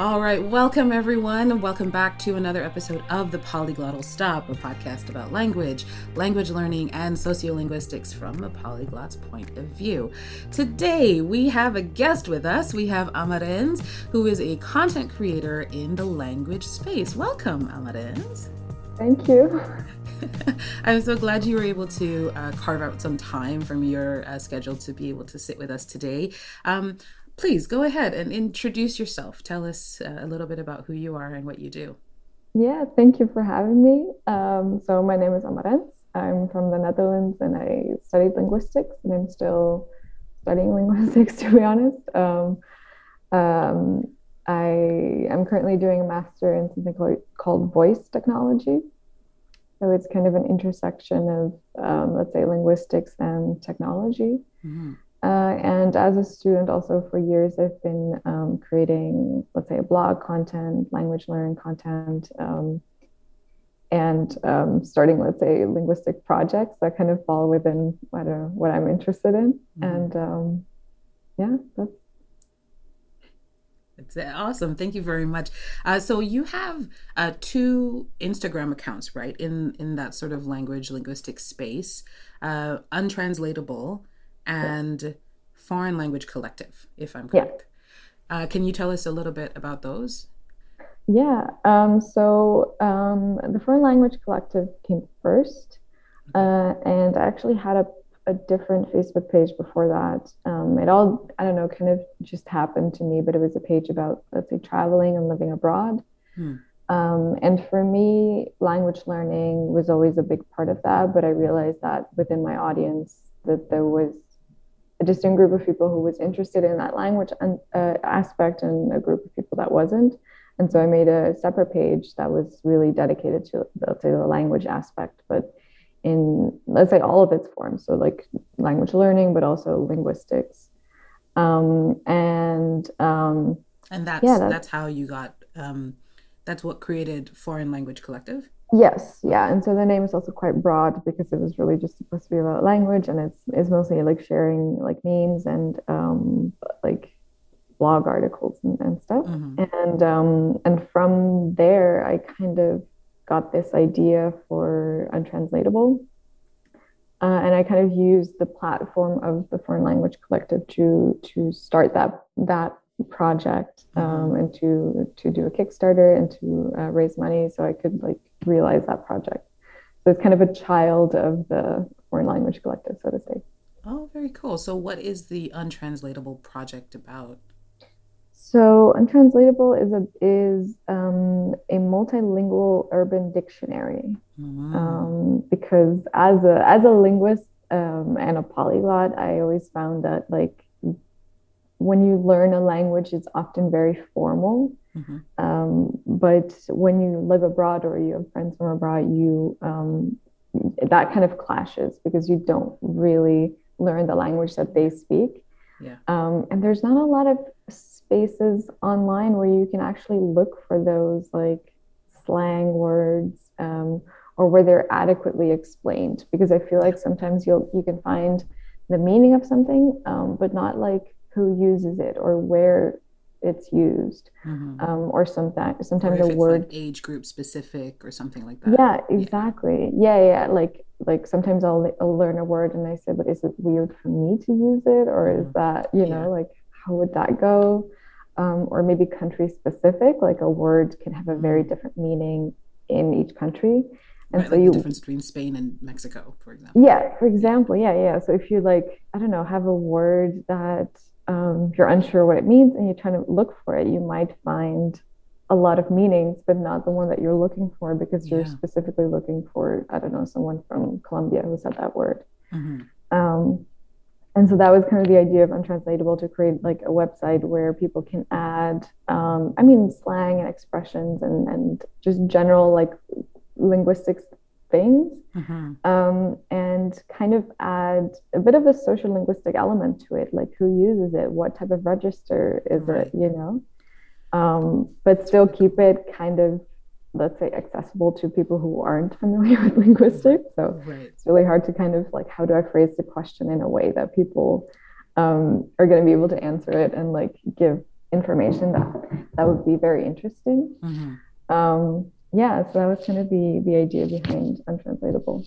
All right, welcome everyone. Welcome back to another episode of the Polyglottal Stop, a podcast about language, language learning, and sociolinguistics from a polyglot's point of view. Today, we have a guest with us. We have Amarens, who is a content creator in the language space. Welcome, Amarens. Thank you. I'm so glad you were able to uh, carve out some time from your uh, schedule to be able to sit with us today. Um, please go ahead and introduce yourself. Tell us uh, a little bit about who you are and what you do. Yeah, thank you for having me. Um, so, my name is Amarens. I'm from the Netherlands and I studied linguistics, and I'm still studying linguistics, to be honest. Um, um, I am currently doing a master in something called, called voice technology. So it's kind of an intersection of, um, let's say, linguistics and technology. Mm-hmm. Uh, and as a student, also for years, I've been um, creating, let's say, blog content, language learning content, um, and um, starting, let's say, linguistic projects that kind of fall within I don't know, what I'm interested in. Mm-hmm. And um, yeah, that's it's awesome. Thank you very much. Uh, so you have uh, two Instagram accounts, right? In in that sort of language linguistic space, uh, untranslatable and foreign language collective, if I'm correct. Yeah. Uh, can you tell us a little bit about those? Yeah. Um, so um, the foreign language collective came first, uh, and I actually had a a different Facebook page before that. Um, it all, I don't know, kind of just happened to me, but it was a page about, let's say, traveling and living abroad. Hmm. Um, and for me, language learning was always a big part of that. But I realized that within my audience, that there was a distinct group of people who was interested in that language uh, aspect and a group of people that wasn't. And so I made a separate page that was really dedicated to, let's the language aspect. But in let's say all of its forms so like language learning but also linguistics um, and um, and that's, yeah, that's, that's how you got um, that's what created foreign language collective yes yeah and so the name is also quite broad because it was really just supposed to be about language and it's it's mostly like sharing like memes and um, like blog articles and, and stuff mm-hmm. and um, and from there i kind of got this idea for Untranslatable. Uh, and I kind of used the platform of the Foreign Language Collective to to start that that project um, mm-hmm. and to to do a Kickstarter and to uh, raise money so I could like realize that project. So it's kind of a child of the Foreign Language Collective, so to say. Oh, very cool. So, what is the Untranslatable project about? So untranslatable is a is um, a multilingual urban dictionary. Mm-hmm. Um, because as a as a linguist um, and a polyglot, I always found that like when you learn a language, it's often very formal. Mm-hmm. Um, but when you live abroad or you have friends from abroad, you um, that kind of clashes because you don't really learn the language that they speak. Yeah. Um, and there's not a lot of spaces online where you can actually look for those like slang words um, or where they're adequately explained because i feel like sometimes you'll you can find the meaning of something um, but not like who uses it or where it's used mm-hmm. um, or something sometimes or a word like age group specific or something like that yeah exactly yeah yeah, yeah. like like sometimes I'll, I'll learn a word and i say but is it weird for me to use it or mm-hmm. is that you know yeah. like how would that go um, or maybe country specific. Like a word can have a very different meaning in each country. And right, so like you, the difference between Spain and Mexico, for example. Yeah, for example, yeah, yeah. So if you like, I don't know, have a word that um, you're unsure what it means and you're trying to look for it, you might find a lot of meanings, but not the one that you're looking for because you're yeah. specifically looking for, I don't know, someone from Colombia who said that word. Mm-hmm. Um, and so that was kind of the idea of untranslatable to create like a website where people can add um, i mean slang and expressions and and just general like linguistics things mm-hmm. um, and kind of add a bit of a social linguistic element to it like who uses it what type of register is right. it you know um, but still keep it kind of let's say accessible to people who aren't familiar with linguistics so right. it's really hard to kind of like how do i phrase the question in a way that people um, are going to be able to answer it and like give information that that would be very interesting. Mm-hmm. Um, yeah, so that was kind of the the idea behind untranslatable.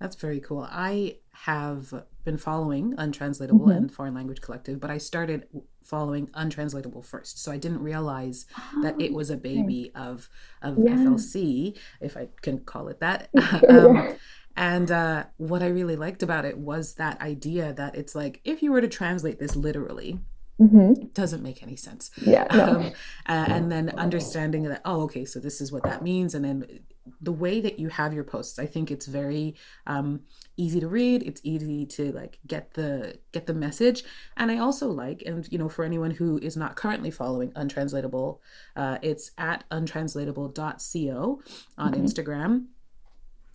That's very cool. I have been following Untranslatable mm-hmm. and Foreign Language Collective, but I started following Untranslatable first. So I didn't realize oh, that it was a baby okay. of of yeah. FLC, if I can call it that. um, and uh, what I really liked about it was that idea that it's like if you were to translate this literally, Mm-hmm. doesn't make any sense. Yeah. No. Um, uh, and then understanding that, oh, okay, so this is what that means. And then the way that you have your posts, I think it's very um, easy to read. It's easy to like get the get the message. And I also like, and you know, for anyone who is not currently following Untranslatable, uh, it's at untranslatable.co on mm-hmm. Instagram.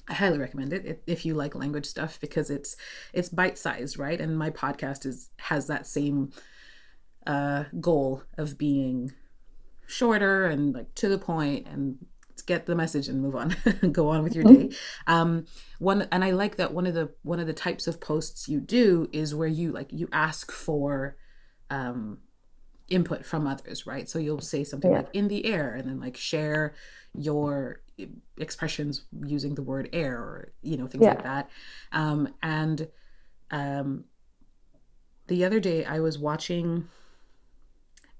I highly recommend it if you like language stuff because it's it's bite sized, right? And my podcast is has that same uh, goal of being shorter and like to the point and get the message and move on go on with your day um one and i like that one of the one of the types of posts you do is where you like you ask for um input from others right so you'll say something yeah. like in the air and then like share your expressions using the word air or you know things yeah. like that um and um the other day i was watching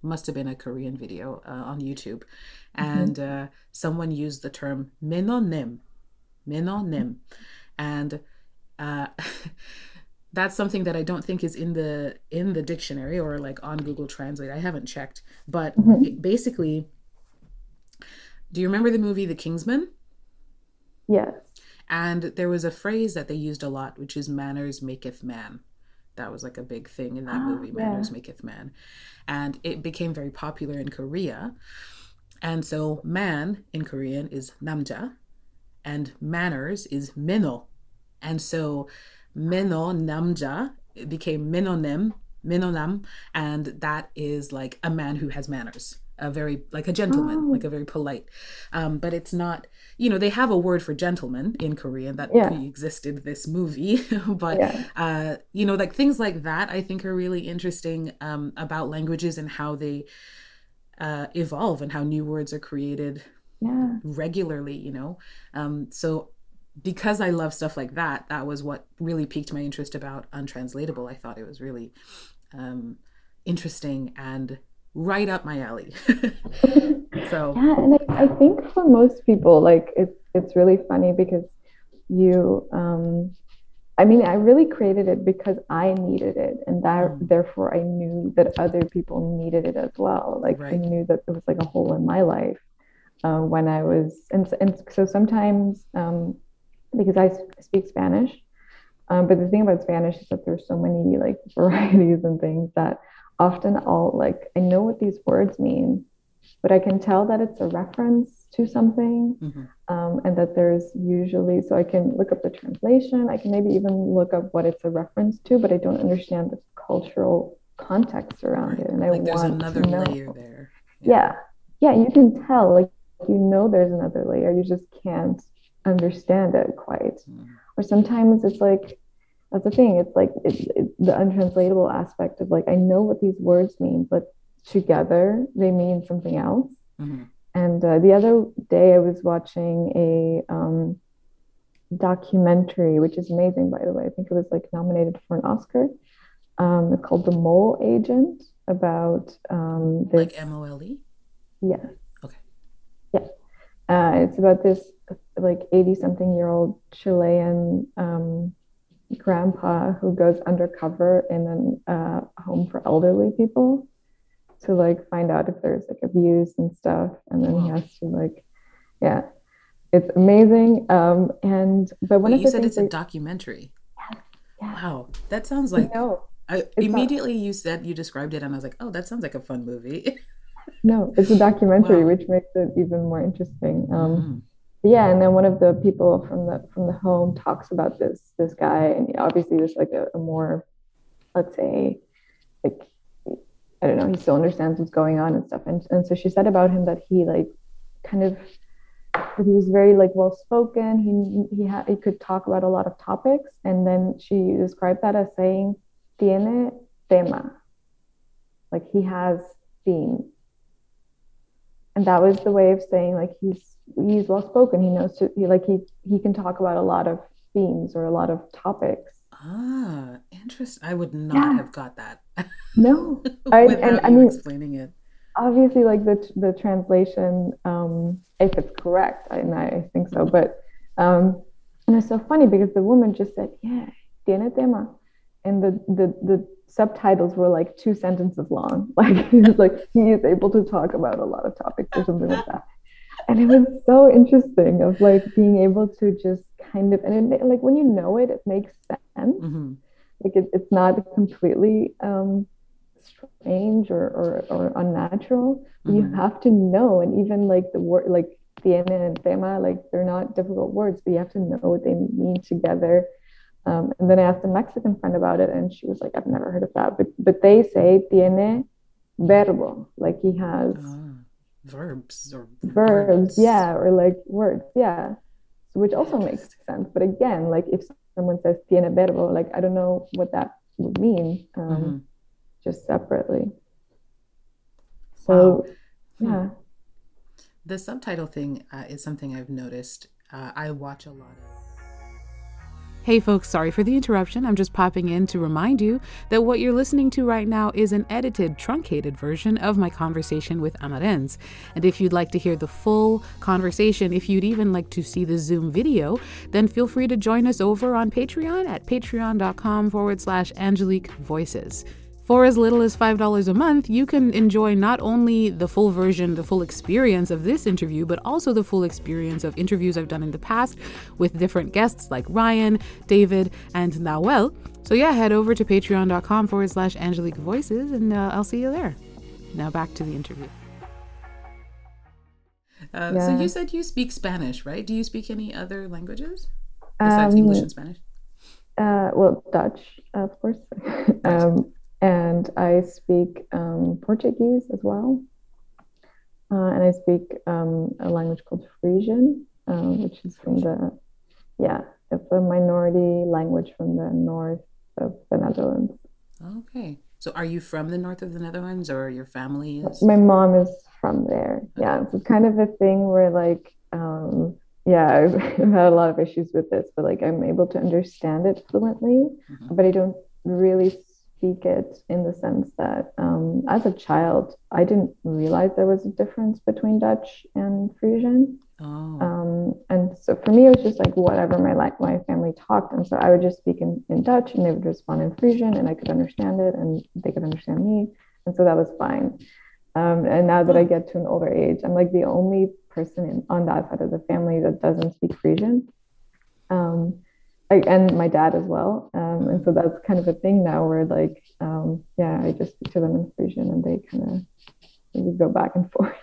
must have been a Korean video uh, on YouTube, mm-hmm. and mm-hmm. uh, someone used the term menonim, menonim, and uh, that's something that I don't think is in the in the dictionary or like on Google Translate. I haven't checked, but mm-hmm. basically, do you remember the movie The Kingsman? Yes. And there was a phrase that they used a lot, which is "manners maketh man." That was like a big thing in that oh, movie, Manners yeah. Maketh Man. And it became very popular in Korea. And so man in Korean is namja and manners is meno. And so meno namja became menonem, menonam, and that is like a man who has manners a very like a gentleman, oh. like a very polite. Um, but it's not, you know, they have a word for gentleman in Korean that yeah. pre-existed this movie, but yeah. uh, you know, like things like that, I think are really interesting um, about languages and how they uh, evolve and how new words are created yeah. regularly. You know, um, so because I love stuff like that, that was what really piqued my interest about untranslatable. I thought it was really um, interesting and right up my alley. so yeah, and I, I, think for most people, like it's it's really funny because you, um, I mean, I really created it because I needed it, and that mm. therefore I knew that other people needed it as well. Like right. I knew that it was like a hole in my life uh, when I was, and and so sometimes um, because I speak Spanish. Um, but the thing about Spanish is that there's so many like varieties and things that often I'll like, I know what these words mean, but I can tell that it's a reference to something mm-hmm. um, and that there's usually, so I can look up the translation, I can maybe even look up what it's a reference to, but I don't understand the cultural context around it. And like I there's want another to know. layer there. Yeah. yeah. Yeah. You can tell, like, you know, there's another layer, you just can't understand it quite. Mm. Or sometimes it's like, that's the thing. It's like it's, it's the untranslatable aspect of like i know what these words mean but together they mean something else. Mm-hmm. and uh, the other day i was watching a um, documentary which is amazing by the way. I think it was like nominated for an oscar. Um, it's called the mole agent about um, this, like m-o-l-e yes. Okay. Yeah. Uh, it's about this like 80 something year old chilean um, grandpa who goes undercover in a uh, home for elderly people to like find out if there's like abuse and stuff. And then he has to like yeah it's amazing. Um and but when you said it's a documentary. Yeah, yeah. wow that sounds like no I, immediately not... you said you described it and i was like oh that sounds like a fun movie. No it's a documentary wow. which makes it even more interesting. Um mm-hmm yeah and then one of the people from the from the home talks about this this guy and obviously there's like a, a more let's say like i don't know he still understands what's going on and stuff. And, and so she said about him that he like kind of that he was very like well spoken he he had he could talk about a lot of topics. And then she described that as saying tiene tema. Like he has themes. And that was the way of saying like he's he's well spoken. He knows to he, like he he can talk about a lot of themes or a lot of topics. Ah, interesting. I would not yeah. have got that. No, I, and I mean explaining it. Obviously, like the the translation, um, if it's correct, and I think so. But um, and it's so funny because the woman just said, "Yeah, tiene tema," and the the the subtitles were like two sentences long. Like he was like he is able to talk about a lot of topics or something like that. And it was so interesting of like being able to just kind of and it, like when you know it, it makes sense. Mm-hmm. Like it, it's not completely um, strange or, or, or unnatural. Mm-hmm. You have to know, and even like the word like tiene and tema, like they're not difficult words, but you have to know what they mean together um, and then I asked a Mexican friend about it, and she was like, "I've never heard of that." But but they say tiene verbo, like he has uh, verbs or verbs, words. yeah, or like words, yeah. Which also makes sense. But again, like if someone says tiene verbo, like I don't know what that would mean, um, mm-hmm. just separately. So, wow. yeah. Hmm. The subtitle thing uh, is something I've noticed. Uh, I watch a lot of. Hey folks, sorry for the interruption. I'm just popping in to remind you that what you're listening to right now is an edited, truncated version of my conversation with Amarens. And if you'd like to hear the full conversation, if you'd even like to see the Zoom video, then feel free to join us over on Patreon at patreon.com forward slash Angelique Voices. For as little as $5 a month, you can enjoy not only the full version, the full experience of this interview, but also the full experience of interviews I've done in the past with different guests like Ryan, David, and Nawel. So, yeah, head over to patreon.com forward slash Angelique Voices, and uh, I'll see you there. Now, back to the interview. Uh, yeah. So, you said you speak Spanish, right? Do you speak any other languages besides um, English and Spanish? Uh, well, Dutch, of course. um, and I speak um, Portuguese as well. Uh, and I speak um, a language called Frisian, um, which is from the, yeah, it's a minority language from the north of the Netherlands. Okay. So are you from the north of the Netherlands or your family is? My mom is from there. Okay. Yeah. It's kind of a thing where, like, um, yeah, I've, I've, had a lot of issues with this, but like I'm able to understand it fluently, mm-hmm. but I don't really speak it in the sense that um, as a child, I didn't realize there was a difference between Dutch and Frisian. Oh. Um, and so for me, it was just like whatever my like my family talked, and so I would just speak in, in Dutch, and they would respond in Frisian, and I could understand it, and they could understand me, and so that was fine. Um, and now that I get to an older age, I'm like the only person in, on that side of the family that doesn't speak Frisian. Um, I, and my dad as well. Um, and so that's kind of a thing now where like, um, yeah, I just speak to them in Frisian and they kind of go back and forth.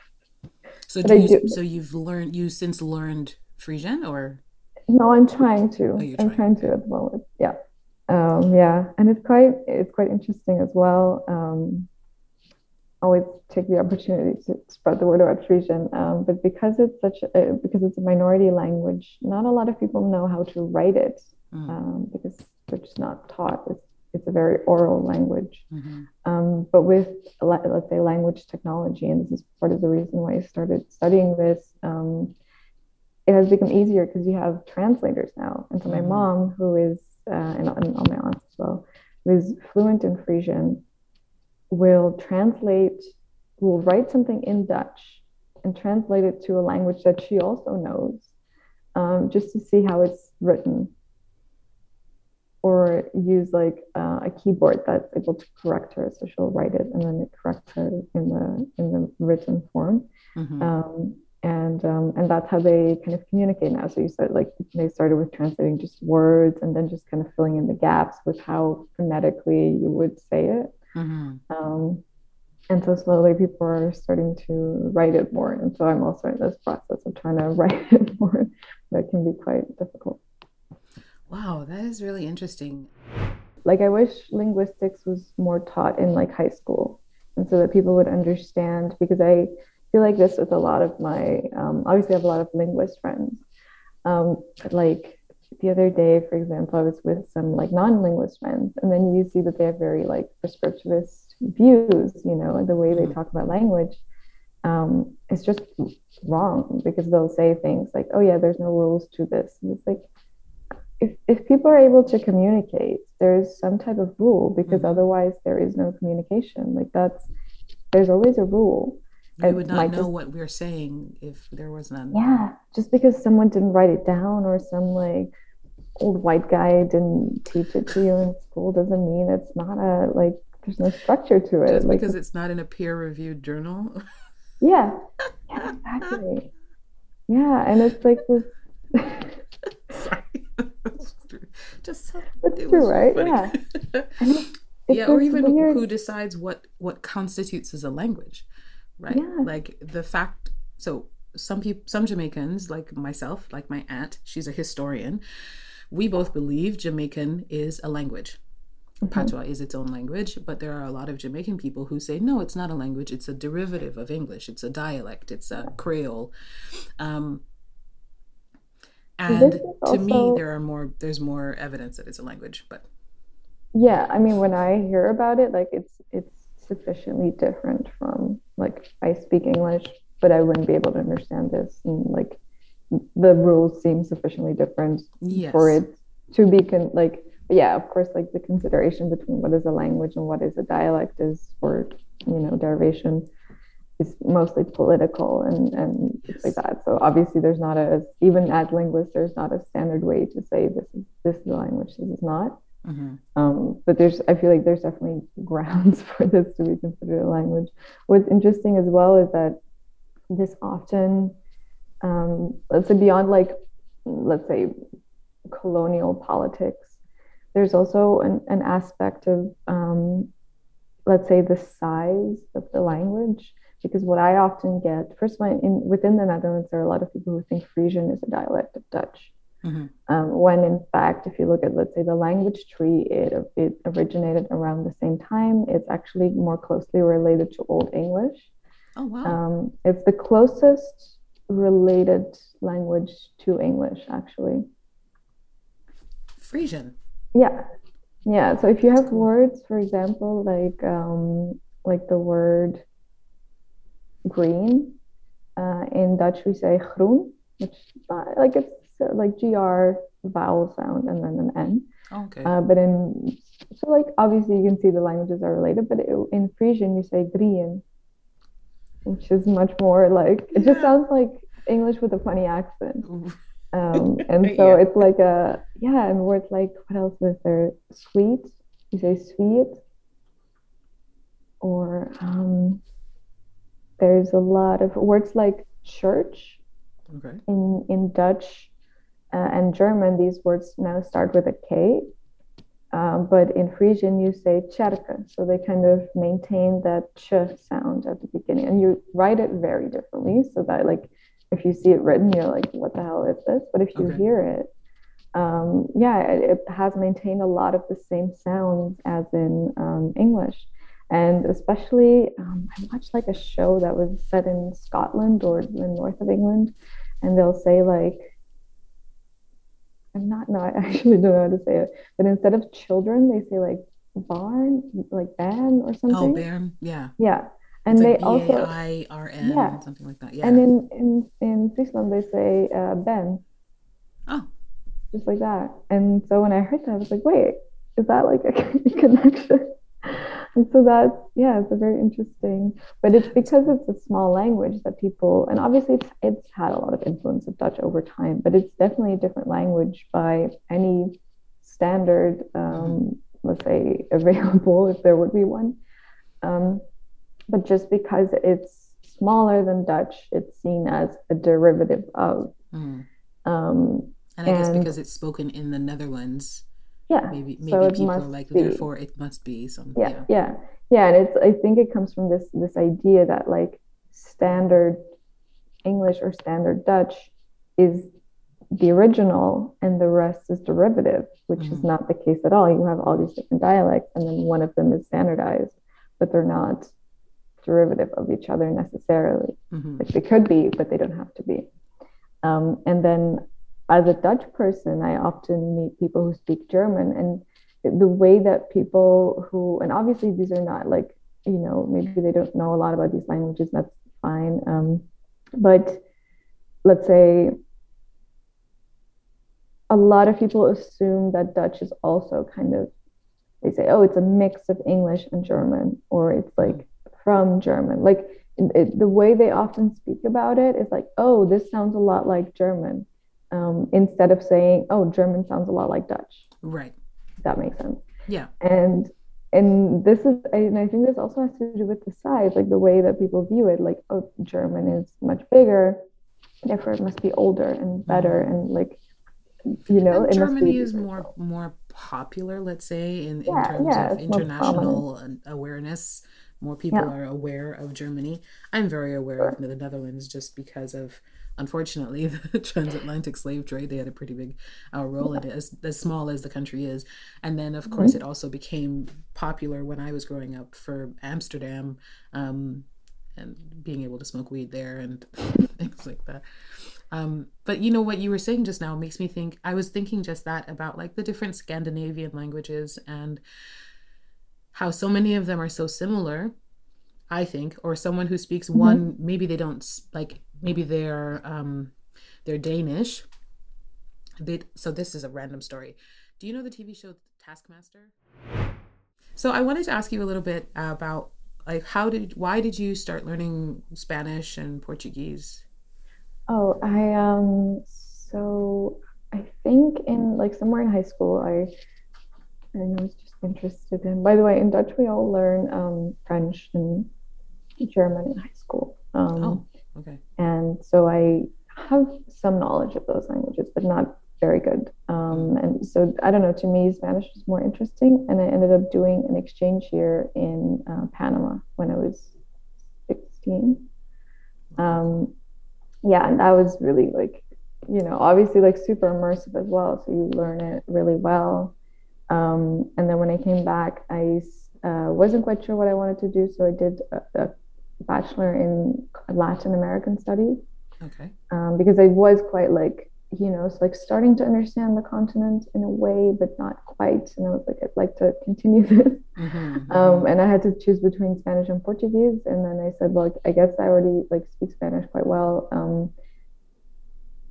So do you, do, so you've learned, you since learned Frisian or? No, I'm trying to, oh, I'm trying to at the moment. Yeah. Um, yeah. And it's quite, it's quite interesting as well. Um, always take the opportunity to spread the word about Frisian. Um, but because it's such a, because it's a minority language, not a lot of people know how to write it mm. um, because they're just not taught. It's, it's a very oral language. Mm-hmm. Um, but with, let's say, language technology, and this is part of the reason why I started studying this, um, it has become easier because you have translators now. And so my mm-hmm. mom, who is, uh, and, and all my aunts as well, who is fluent in Frisian, will translate, will write something in Dutch and translate it to a language that she also knows, um, just to see how it's written or use like uh, a keyboard that's able to correct her. So she'll write it and then it corrects her in the in the written form. Mm-hmm. Um, and um, and that's how they kind of communicate now. So you said like they started with translating just words and then just kind of filling in the gaps with how phonetically you would say it. Mm-hmm. Um, and so slowly people are starting to write it more. And so I'm also in this process of trying to write it more. That can be quite difficult. Wow, that is really interesting. Like I wish linguistics was more taught in like high school, and so that people would understand. Because I feel like this with a lot of my, um, obviously, I have a lot of linguist friends. Um, like the other day, for example, I was with some like non-linguist friends, and then you see that they have very like prescriptivist views, you know, the way they mm-hmm. talk about language, um, it's just wrong because they'll say things like, "Oh yeah, there's no rules to this." And it's like, if if people are able to communicate, there's some type of rule because mm-hmm. otherwise there is no communication. Like that's there's always a rule. We would not know just, what we're saying if there was none. Yeah, just because someone didn't write it down or some like old white guy didn't teach it to you in school doesn't mean it's not a like there's no structure to it. Just like, because it's not in a peer-reviewed journal. Yeah. Yeah, exactly. Yeah, and it's like this. Just so it's true, right? Funny. Yeah. It's, it's yeah, or even weird... who decides what what constitutes as a language, right? Yeah. Like the fact. So some people, some Jamaicans, like myself, like my aunt, she's a historian. We both believe Jamaican is a language. Mm-hmm. Patois is its own language, but there are a lot of Jamaican people who say, no, it's not a language, it's a derivative of English, it's a dialect, it's a Creole. Um, and to me, there are more, there's more evidence that it's a language, but. Yeah, I mean, when I hear about it, like it's, it's sufficiently different from, like, I speak English, but I wouldn't be able to understand this. And, like, the rules seem sufficiently different yes. for it to be, con- like, yeah, of course, like the consideration between what is a language and what is a dialect is for, you know, derivation is mostly political and, and yes. like that. So obviously there's not a, even as linguists, there's not a standard way to say this is, this is a language, this is not. Mm-hmm. Um, but there's, I feel like there's definitely grounds for this to be considered a language. What's interesting as well is that this often, um, let's say beyond like, let's say colonial politics, there's also an, an aspect of, um, let's say, the size of the language. Because what I often get, first of all, in, within the Netherlands, there are a lot of people who think Frisian is a dialect of Dutch. Mm-hmm. Um, when in fact, if you look at, let's say, the language tree, it, it originated around the same time. It's actually more closely related to Old English. Oh, wow. Um, it's the closest related language to English, actually. Frisian. Yeah. Yeah. So if you have words, for example, like um, like the word green, uh, in Dutch we say groen, which uh, like it's uh, like gr vowel sound and then an n. Okay. Uh, but in so like obviously you can see the languages are related, but it, in Frisian you say grien, which is much more like it just sounds like English with a funny accent. Um, and so yeah. it's like a yeah, and words like what else is there? Sweet, you say sweet, or um, there's a lot of words like church. Okay. In in Dutch uh, and German, these words now start with a K. Um, but in Frisian, you say tsjerke, so they kind of maintain that ch sound at the beginning, and you write it very differently, so that like if you see it written, you're like, what the hell is this? But if you okay. hear it, um, yeah, it, it, has maintained a lot of the same sounds as in um, English. And especially, um, I watched like a show that was set in Scotland or the north of England, and they'll say like, I'm not, no, I actually don't know how to say it, but instead of children, they say like barn, like ban or something. Oh, bairn, yeah. Yeah and it's they like also B-A-I-R-N, yeah. something like that. Yeah. And in in in Friesland they say uh, bern. Oh. Just like that. And so when I heard that, I was like, wait, is that like a connection? And so that's yeah, it's a very interesting. But it's because it's a small language that people, and obviously it's it's had a lot of influence of Dutch over time, but it's definitely a different language by any standard, um, let's say, available if there would be one. Um, but just because it's smaller than Dutch, it's seen as a derivative of. Mm. Um, and I and, guess because it's spoken in the Netherlands, yeah, maybe maybe so people like, be. therefore it must be some. Yeah, yeah, yeah, yeah, and it's I think it comes from this this idea that like standard English or standard Dutch is the original and the rest is derivative, which mm-hmm. is not the case at all. You have all these different dialects, and then one of them is standardized, but they're not derivative of each other necessarily. Mm-hmm. Like they could be, but they don't have to be. Um, and then as a Dutch person, I often meet people who speak German and the way that people who, and obviously these are not like you know, maybe they don't know a lot about these languages. That's fine. Um, but let's say a lot of people assume that Dutch is also kind of, they say, oh, it's a mix of English and German, or it's like from German. Like it, the way they often speak about it is like, oh, this sounds a lot like German, um, instead of saying, oh, German sounds a lot like Dutch. Right. that makes sense. Yeah. And and this is and I think this also has to do with the size, like the way that people view it. Like, oh, German is much bigger, therefore it must be older and better, mm-hmm. and like you know, and Germany is more more popular, let's say, in, yeah, in terms yeah, of international awareness. More people yeah. are aware of Germany. I'm very aware sure. of the Netherlands just because of, unfortunately, the transatlantic slave trade. They had a pretty big uh, role in it, as, as small as the country is. And then, of course, mm-hmm. it also became popular when I was growing up for Amsterdam um, and being able to smoke weed there and things like that. Um, but you know what you were saying just now makes me think. I was thinking just that about like the different Scandinavian languages and how so many of them are so similar. I think, or someone who speaks mm-hmm. one, maybe they don't like, maybe they're um, they're Danish. They so this is a random story. Do you know the TV show Taskmaster? So I wanted to ask you a little bit about like how did why did you start learning Spanish and Portuguese? Oh, I um so I think in like somewhere in high school I I was just interested in. By the way, in Dutch we all learn um, French and German in high school. Um, oh, okay. And so I have some knowledge of those languages, but not very good. Um, and so I don't know. To me, Spanish was more interesting, and I ended up doing an exchange year in uh, Panama when I was sixteen. Um, yeah, and that was really like, you know, obviously like super immersive as well. So you learn it really well. Um, and then when I came back, I uh, wasn't quite sure what I wanted to do, so I did a, a bachelor in Latin American studies. Okay. Um, because I was quite like, you know, it's like starting to understand the continent in a way, but not quite. And I was like, I'd like to continue this. Mm-hmm, mm-hmm. Um, and I had to choose between Spanish and Portuguese. And then I said, well, I guess I already like speak Spanish quite well. Um,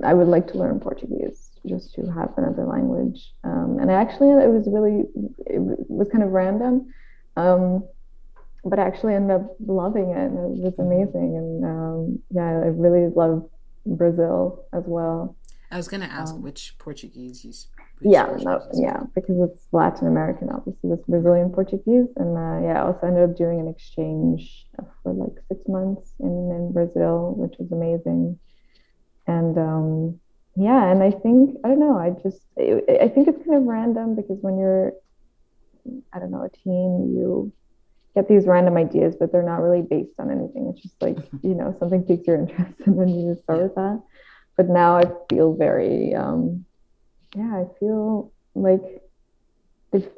I would like to learn Portuguese just to have another language. Um, and I actually, it was really, it was kind of random. Um, but I actually ended up loving it and it was mm-hmm. amazing. And um, yeah, I really love Brazil as well. I was going to ask um, which Portuguese you speak. Yeah, no, yeah, because it's Latin American, obviously, it's Brazilian Portuguese. And uh, yeah, I also ended up doing an exchange for like six months in, in Brazil, which was amazing. And um, yeah, and I think, I don't know, I just, I think it's kind of random because when you're, I don't know, a teen, you get these random ideas, but they're not really based on anything. It's just like, you know, something piques your interest and then you just start with that. But now I feel very, um, yeah, I feel like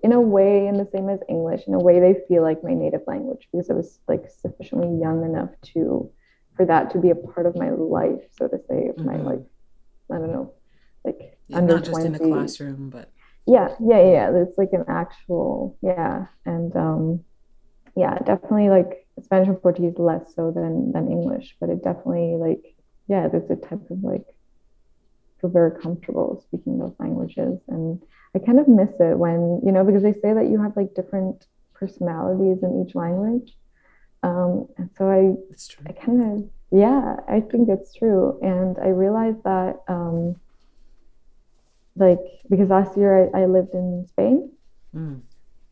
in a way, in the same as English, in a way they feel like my native language because I was like sufficiently young enough to, for that to be a part of my life, so to say, of mm-hmm. my like I don't know, like yeah, under not just 20. in a classroom, but yeah, yeah, yeah. It's like an actual, yeah, and um, yeah, definitely like Spanish and Portuguese less so than than English, but it definitely like yeah, there's a type of like feel very comfortable speaking those languages, and I kind of miss it when you know because they say that you have like different personalities in each language, um, and so I I kind of yeah, I think it's true. And I realized that, um, like, because last year I, I lived in Spain. Mm.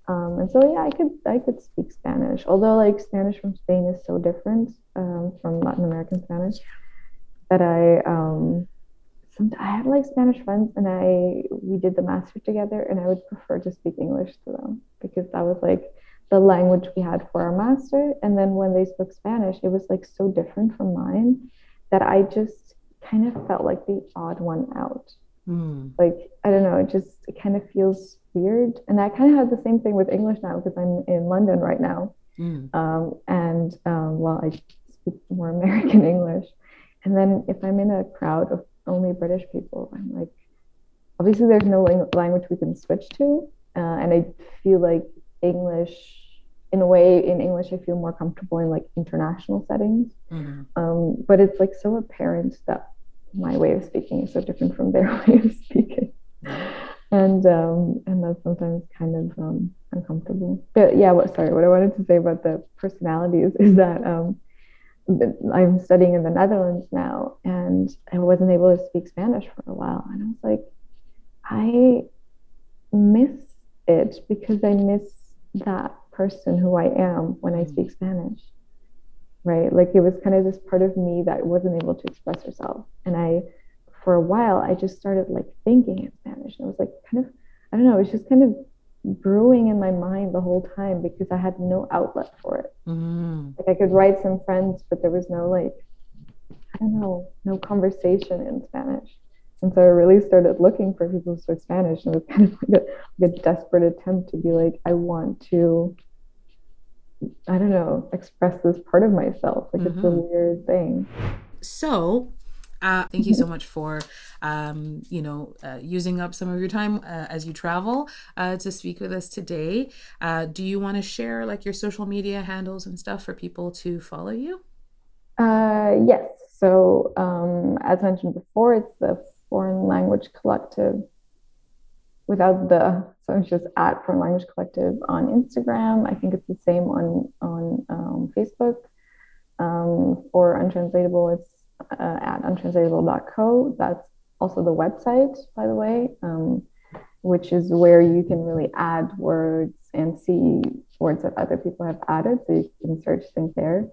Um, and so yeah, I could I could speak Spanish. Although like Spanish from Spain is so different um, from Latin American Spanish that I um, some, I had like Spanish friends and I we did the master together and I would prefer to speak English to them because that was like the language we had for our master. And then when they spoke Spanish, it was like so different from mine that I just kind of felt like the odd one out. Mm. Like, I don't know, it just it kind of feels weird. And I kind of have the same thing with English now because I'm in London right now. Mm. Um, and um, well, I speak more American English. And then if I'm in a crowd of only British people, I'm like, obviously there's no language we can switch to. Uh, and I feel like English in a way in English I feel more comfortable in like international settings. Mm-hmm. Um, but it's like so apparent that my way of speaking is so different from their way of speaking. And um, and that's sometimes kind of um, uncomfortable. But yeah, what sorry, what I wanted to say about the personalities is that um, I'm studying in the Netherlands now, and I wasn't able to speak Spanish for a while, and I was like, I miss it because I miss that person who I am when I mm. speak Spanish. Right? Like it was kind of this part of me that wasn't able to express herself. And I, for a while, I just started like thinking in Spanish. And it was like kind of, I don't know, it was just kind of brewing in my mind the whole time because I had no outlet for it. Mm-hmm. Like I could write some friends, but there was no like, I don't know, no conversation in Spanish. And so I really started looking for people who spoke Spanish, and it was kind of like a, like a desperate attempt to be like, I want to, I don't know, express this part of myself. Like mm-hmm. it's a mm-hmm. weird thing. So, uh, thank you so much for, um, you know, uh, using up some of your time uh, as you travel uh, to speak with us today. Uh, do you want to share like your social media handles and stuff for people to follow you? Uh, yes. So, um, as mentioned before, it's the Foreign Language Collective without the so it's just at Foreign Language Collective on Instagram. I think it's the same on on um, Facebook. Um, for untranslatable, it's uh, at untranslatable.co. That's also the website, by the way, um, which is where you can really add words and see words that other people have added, so you can search things there.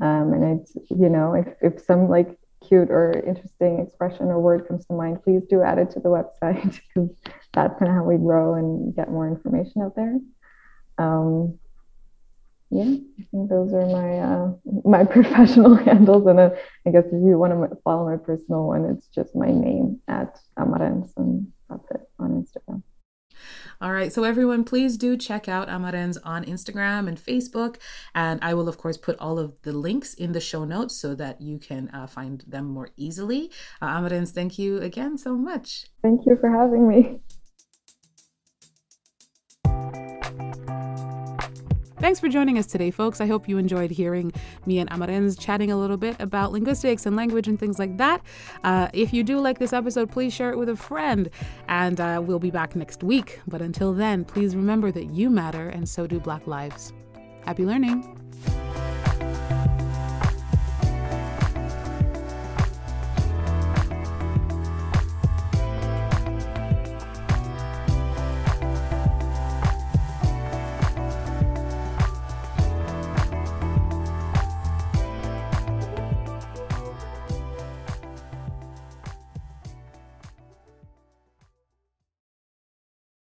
Um, and it's you know if, if some like cute or interesting expression or word comes to mind, please do add it to the website because that's kind of how we grow and get more information out there. Um, yeah, I think those are my uh, my professional handles, and uh, I guess if you want to follow my personal one, it's just my name at Amarens, and that's it on Instagram. All right. So, everyone, please do check out Amarens on Instagram and Facebook. And I will, of course, put all of the links in the show notes so that you can uh, find them more easily. Uh, Amarens, thank you again so much. Thank you for having me. Thanks for joining us today, folks. I hope you enjoyed hearing me and Amarens chatting a little bit about linguistics and language and things like that. Uh, if you do like this episode, please share it with a friend, and uh, we'll be back next week. But until then, please remember that you matter, and so do Black lives. Happy learning!